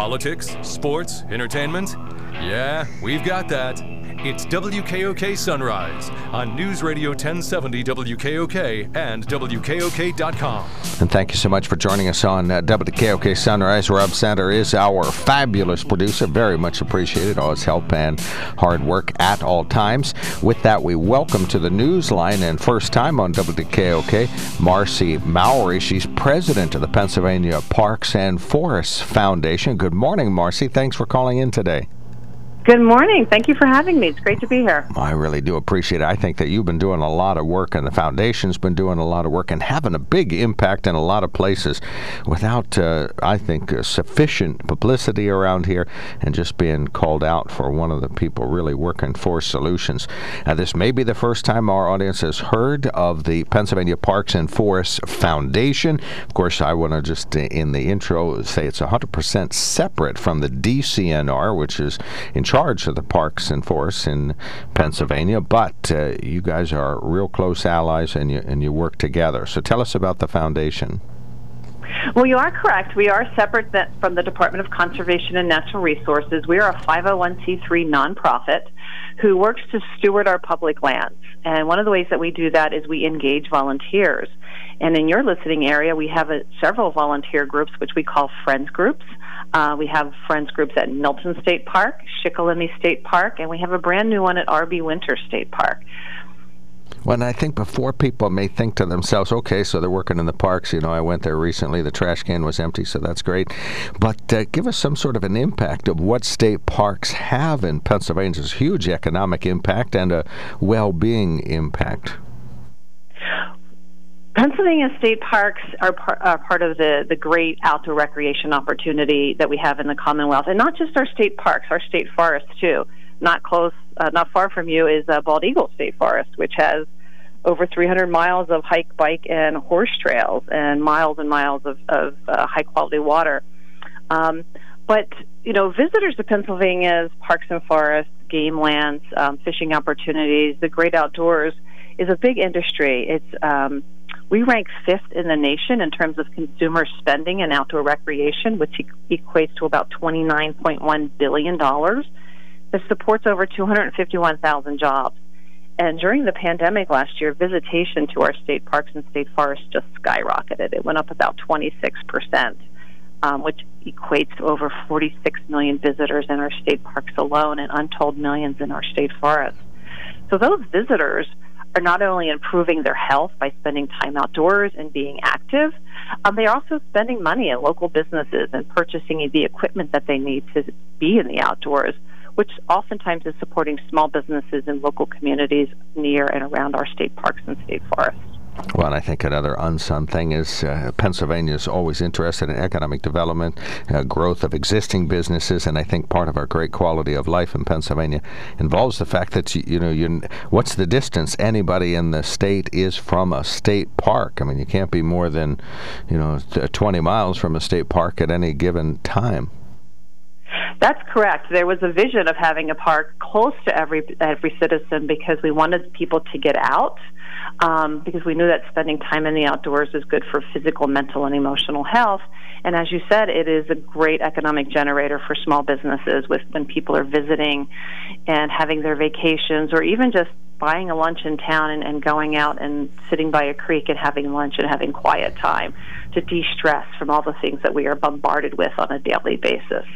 Politics, sports, entertainment? Yeah, we've got that. It's WKOK Sunrise on News Radio 1070 WKOK and WKOK.com. And thank you so much for joining us on uh, WKOK Sunrise. Rob Sander is our fabulous producer. Very much appreciated. All his help and hard work at all times. With that, we welcome to the news line and first time on WKOK, Marci Mowery. She's president of the Pennsylvania Parks and Forests Foundation. Good morning, Marci. Thanks for calling in today. Good morning. Thank you for having me. It's great to be here. I really do appreciate it. I think that you've been doing a lot of work, and the foundation's been doing a lot of work and having a big impact in a lot of places without, uh, I think, uh, sufficient publicity around here and just being called out for one of the people really working for solutions. Now, this may be the first time our audience has heard of the Pennsylvania Parks and Forests Foundation. Of course, I want to just, uh, in the intro, say it's 100% separate from the DCNR, which is in charge of the parks and forests in Pennsylvania, but uh, you guys are real close allies and you and you work together. So tell us about the foundation. Well, you are correct. We are separate from the Department of Conservation and Natural Resources. We are a 501c3 nonprofit who works to steward our public lands. And one of the ways that we do that is we engage volunteers. And in your listening area, we have a, several volunteer groups, which we call friends groups. Uh, we have friends groups at Milton State Park, Shikellamy State Park, and we have a brand new one at R.B. Winter State Park. Well, and I think before people may think to themselves, okay, so they're working in the parks. You know, I went there recently. The trash can was empty, so that's great. But uh, give us some sort of an impact of what state parks have in Pennsylvania's huge economic impact and a well being impact. Pennsylvania state parks are, par- are, part of the, the great outdoor recreation opportunity that we have in the Commonwealth, and not just our state parks, our state forests too. Not close, uh, not far from you is uh, Bald Eagle State Forest, which has over 300 miles of hike, bike, and horse trails, and miles and miles of, of uh, high quality water. Um, but you know, visitors to Pennsylvania's parks and forests, game lands, um, fishing opportunities, the great outdoors is a big industry. It's um, we rank fifth in the nation in terms of consumer spending in outdoor recreation, which equates to about $29.1 billion. This supports over 251,000 jobs. And during the pandemic last year, visitation to our state parks and state forests just skyrocketed. It went up about 26%, um, which equates to over 46 million visitors in our state parks alone and untold millions in our state forests. So those visitors are not only improving their health by spending time outdoors and being active, um, they are also spending money in local businesses and purchasing the equipment that they need to be in the outdoors, which oftentimes is supporting small businesses in local communities near and around our state parks and state forests. Well, and I think another unsung thing is uh, Pennsylvania is always interested in economic development, uh, growth of existing businesses, and I think part of our great quality of life in Pennsylvania involves the fact that you, you know you what's the distance anybody in the state is from a state park. I mean, you can't be more than you know 20 miles from a state park at any given time. That's correct. There was a vision of having a park close to every every citizen because we wanted people to get out um, because we knew that spending time in the outdoors is good for physical, mental, and emotional health. And as you said, it is a great economic generator for small businesses with when people are visiting and having their vacations or even just buying a lunch in town and, and going out and sitting by a creek and having lunch and having quiet time to de-stress from all the things that we are bombarded with on a daily basis.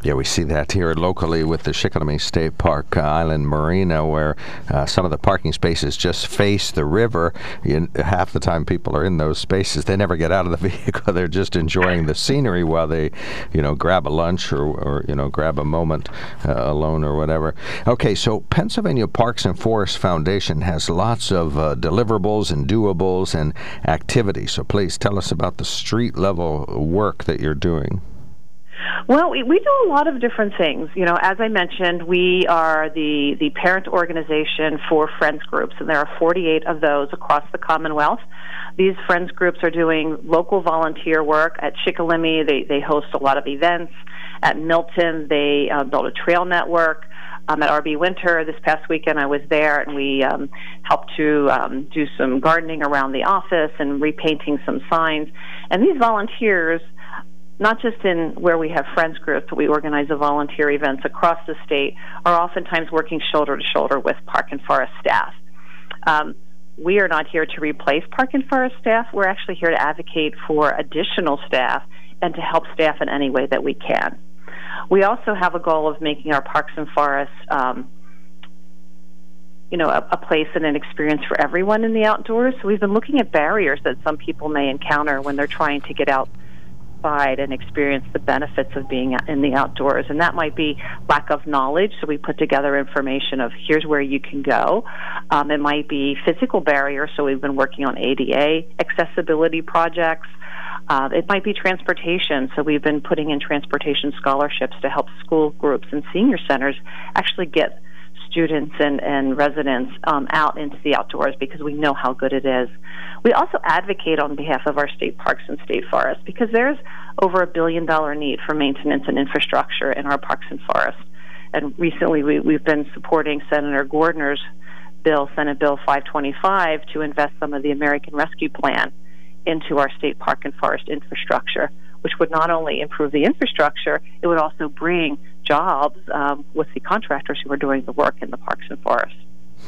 Yeah, we see that here locally with the Shikellamy State Park uh, Island Marina, where uh, some of the parking spaces just face the river. You, half the time people are in those spaces, they never get out of the vehicle. They're just enjoying the scenery while they, you know, grab a lunch or, or you know, grab a moment uh, alone or whatever. Okay, so Pennsylvania Parks and Forest Foundation has lots of uh, deliverables and doables and activities. So please tell us about the street level work that you're doing. Well, we, we do a lot of different things. You know, as I mentioned, we are the, the parent organization for Friends Groups, and there are 48 of those across the Commonwealth. These Friends Groups are doing local volunteer work. At Shikellamy, they, they host a lot of events. At Milton, they uh, built a trail network. Um, at RB Winter this past weekend, I was there and we um, helped to um, do some gardening around the office and repainting some signs. And these volunteers not just in where we have friends groups, but we organize volunteer events across the state, are oftentimes working shoulder to shoulder with Park and Forest staff. Um, we are not here to replace Park and Forest staff. We're actually here to advocate for additional staff and to help staff in any way that we can. We also have a goal of making our parks and forests, um, you know, a, a place and an experience for everyone in the outdoors. So we've been looking at barriers that some people may encounter when they're trying to get out outside and experience the benefits of being in the outdoors. And that might be lack of knowledge. So we put together information of here's where you can go. Um, it might be physical barriers. So we've been working on ADA accessibility projects. Uh, it might be transportation. So we've been putting in transportation scholarships to help school groups and senior centers actually get students and, and residents um, out into the outdoors because we know how good it is. We also advocate on behalf of our state parks and state forests because there's over a billion dollar need for maintenance and infrastructure in our parks and forests. And recently we, we've been supporting Senator Gordner's bill, Senate Bill 525, to invest some of the American Rescue Plan into our state park and forest infrastructure, which would not only improve the infrastructure, it would also bring jobs um, with the contractors who are doing the work in the parks and forests.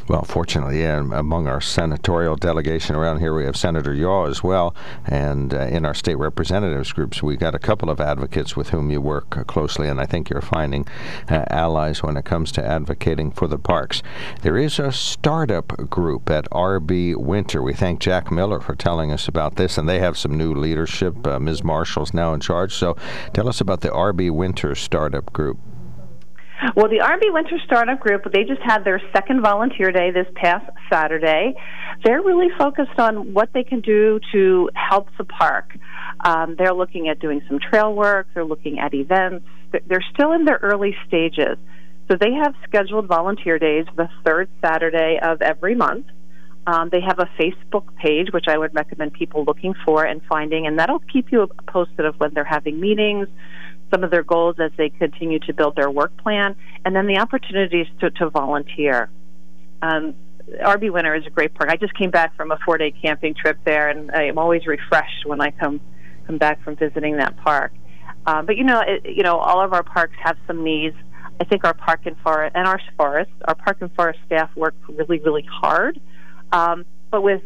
Well, fortunately, yeah, among our senatorial delegation around here, we have Senator Yaw as well. And uh, in our state representatives groups, we've got a couple of advocates with whom you work closely, and I think you're finding uh, allies when it comes to advocating for the parks. There is a startup group at RB Winter. We thank Jack Miller for telling us about this, and they have some new leadership. Uh, Ms. Marshall's now in charge. So tell us about the RB Winter startup group. Well, the RB Winter Startup Group, they just had their second volunteer day this past Saturday. They're really focused on what they can do to help the park. Um, they're looking at doing some trail work, they're looking at events. They're still in their early stages. So they have scheduled volunteer days the third Saturday of every month. Um, they have a Facebook page, which I would recommend people looking for and finding, and that'll keep you posted of when they're having meetings, some of their goals as they continue to build their work plan, and then the opportunities to, to volunteer. Um, RB Winter is a great park. I just came back from a four day camping trip there, and I am always refreshed when I come come back from visiting that park. Um, but you know, it, you know, all of our parks have some needs. I think our park and forest and our forest, our park and forest staff work really, really hard, um, but with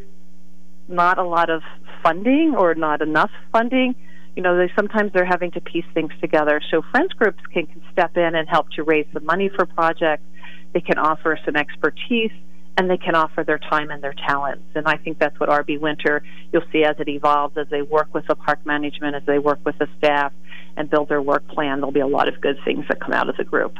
not a lot of funding or not enough funding you know, they sometimes they're having to piece things together. So friends groups can, can step in and help to raise the money for projects. They can offer some expertise and they can offer their time and their talents. And I think that's what RB Winter you'll see as it evolves, as they work with the park management, as they work with the staff and build their work plan. There'll be a lot of good things that come out of the group.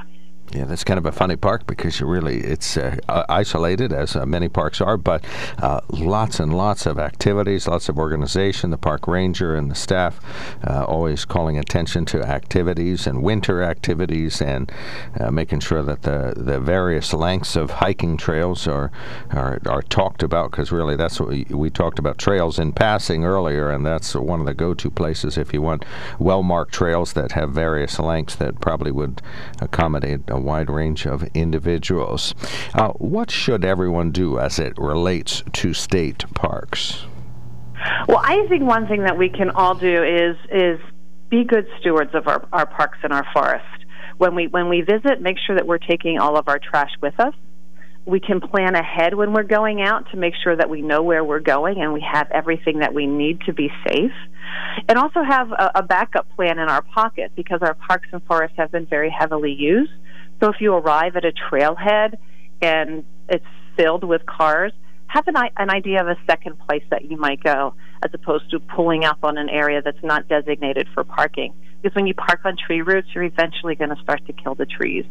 Yeah, that's kind of a funny park because you really it's uh, isolated as uh, many parks are, but uh, lots and lots of activities, lots of organization. The park ranger and the staff uh, always calling attention to activities and winter activities and uh, making sure that the the various lengths of hiking trails are are, are talked about because really that's what we, we talked about trails in passing earlier, and that's one of the go-to places if you want well-marked trails that have various lengths that probably would accommodate a wide range of individuals. Uh, what should everyone do as it relates to state parks? Well, I think one thing that we can all do is is be good stewards of our, our parks and our forests. When we when we visit, make sure that we're taking all of our trash with us we can plan ahead when we're going out to make sure that we know where we're going and we have everything that we need to be safe. And also have a, a backup plan in our pocket because our parks and forests have been very heavily used. So if you arrive at a trailhead and it's filled with cars, have an, an idea of a second place that you might go as opposed to pulling up on an area that's not designated for parking. Because when you park on tree roots, you're eventually going to start to kill the trees.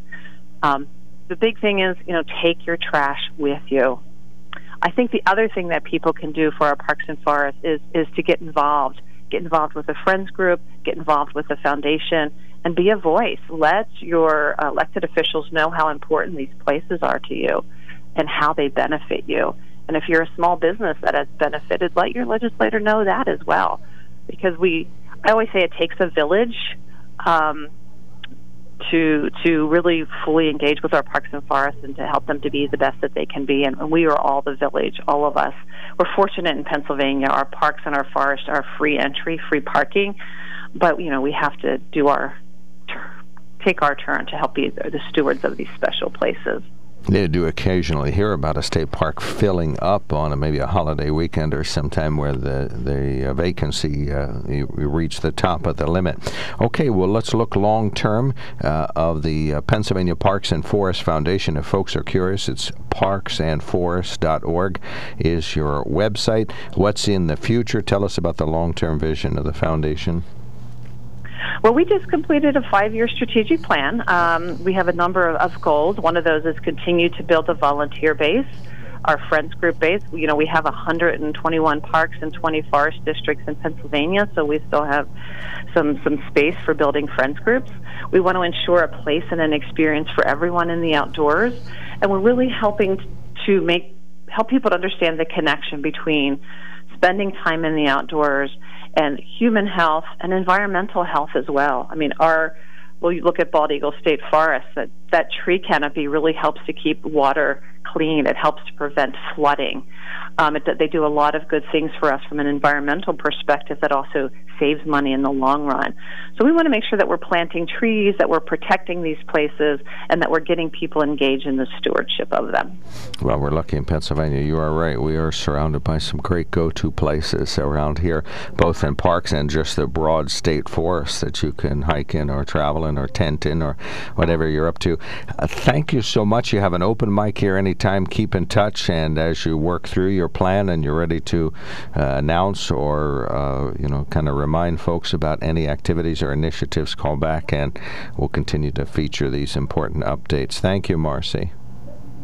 Um, the big thing is, you know, take your trash with you. I think the other thing that people can do for our parks and forests is is to get involved. Get involved with a friends group, get involved with a foundation, and be a voice. Let your elected officials know how important these places are to you and how they benefit you. And if you're a small business that has benefited, let your legislator know that as well. Because we, I always say it takes a village. Um, to to really fully engage with our parks and forests and to help them to be the best that they can be. And, we are all the village, all of us. We're fortunate in Pennsylvania. Our parks and our forests are free entry, free parking. but you know we have to do our take our turn to help be the stewards of these special places. They do occasionally hear about a state park filling up on a, maybe a holiday weekend or sometime where the the uh, vacancy uh, you, you, reach the top of the limit. Okay, well let's look long term uh, of the uh, Pennsylvania Parks and Forest Foundation. If folks are curious, it's parksandforest.org is your website. What's in the future? Tell us about the long term vision of the foundation. Well, we just completed a five year strategic plan. Um, we have a number of, of goals. One of those is continue to build a volunteer base our friends group base. You know, we have 121 parks and 20 forest districts in Pennsylvania, so we still have some some space for building friends groups. We want to ensure a place and an experience for everyone in the outdoors, and we're really helping to make help people to understand the connection between spending time in the outdoors and human health and environmental health as well. I mean, our well, you look at Bald Eagle State Forest, that, that tree canopy really helps to keep water clean. It helps to prevent flooding. Um, it, they do a lot of good things for us from an environmental perspective that also saves money in the long run. So we want to make sure that we're planting trees, that we're protecting these places, and that we're getting people engaged in the stewardship of them. Well, we're lucky in Pennsylvania. You are right. We are surrounded by some great go-to places around here, both in parks and just the broad state forests that you can hike in or travel in or tent in or whatever you're up to. Uh, thank you so much. You have an open mic here anytime. Keep in touch, and as you work through your plan and you're ready to uh, announce or uh, you know kind of remind folks about any activities or initiatives, call back, and we'll continue to feature these important updates. Thank you, Marci.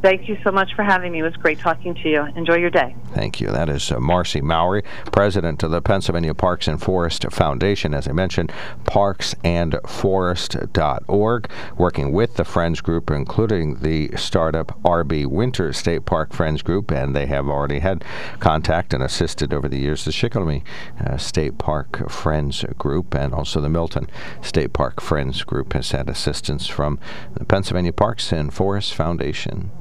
Thank you so much for having me. It was great talking to you. Enjoy your day. Thank you. That is uh, Marci Mowery, president of the Pennsylvania Parks and Forest Foundation. As I mentioned, parksandforest.org, working with the Friends Group, including the startup RB Winter State Park Friends Group, and they have already had contact and assisted over the years the Shikellamy uh, State Park Friends Group, and also the Milton State Park Friends Group has had assistance from the Pennsylvania Parks and Forest Foundation.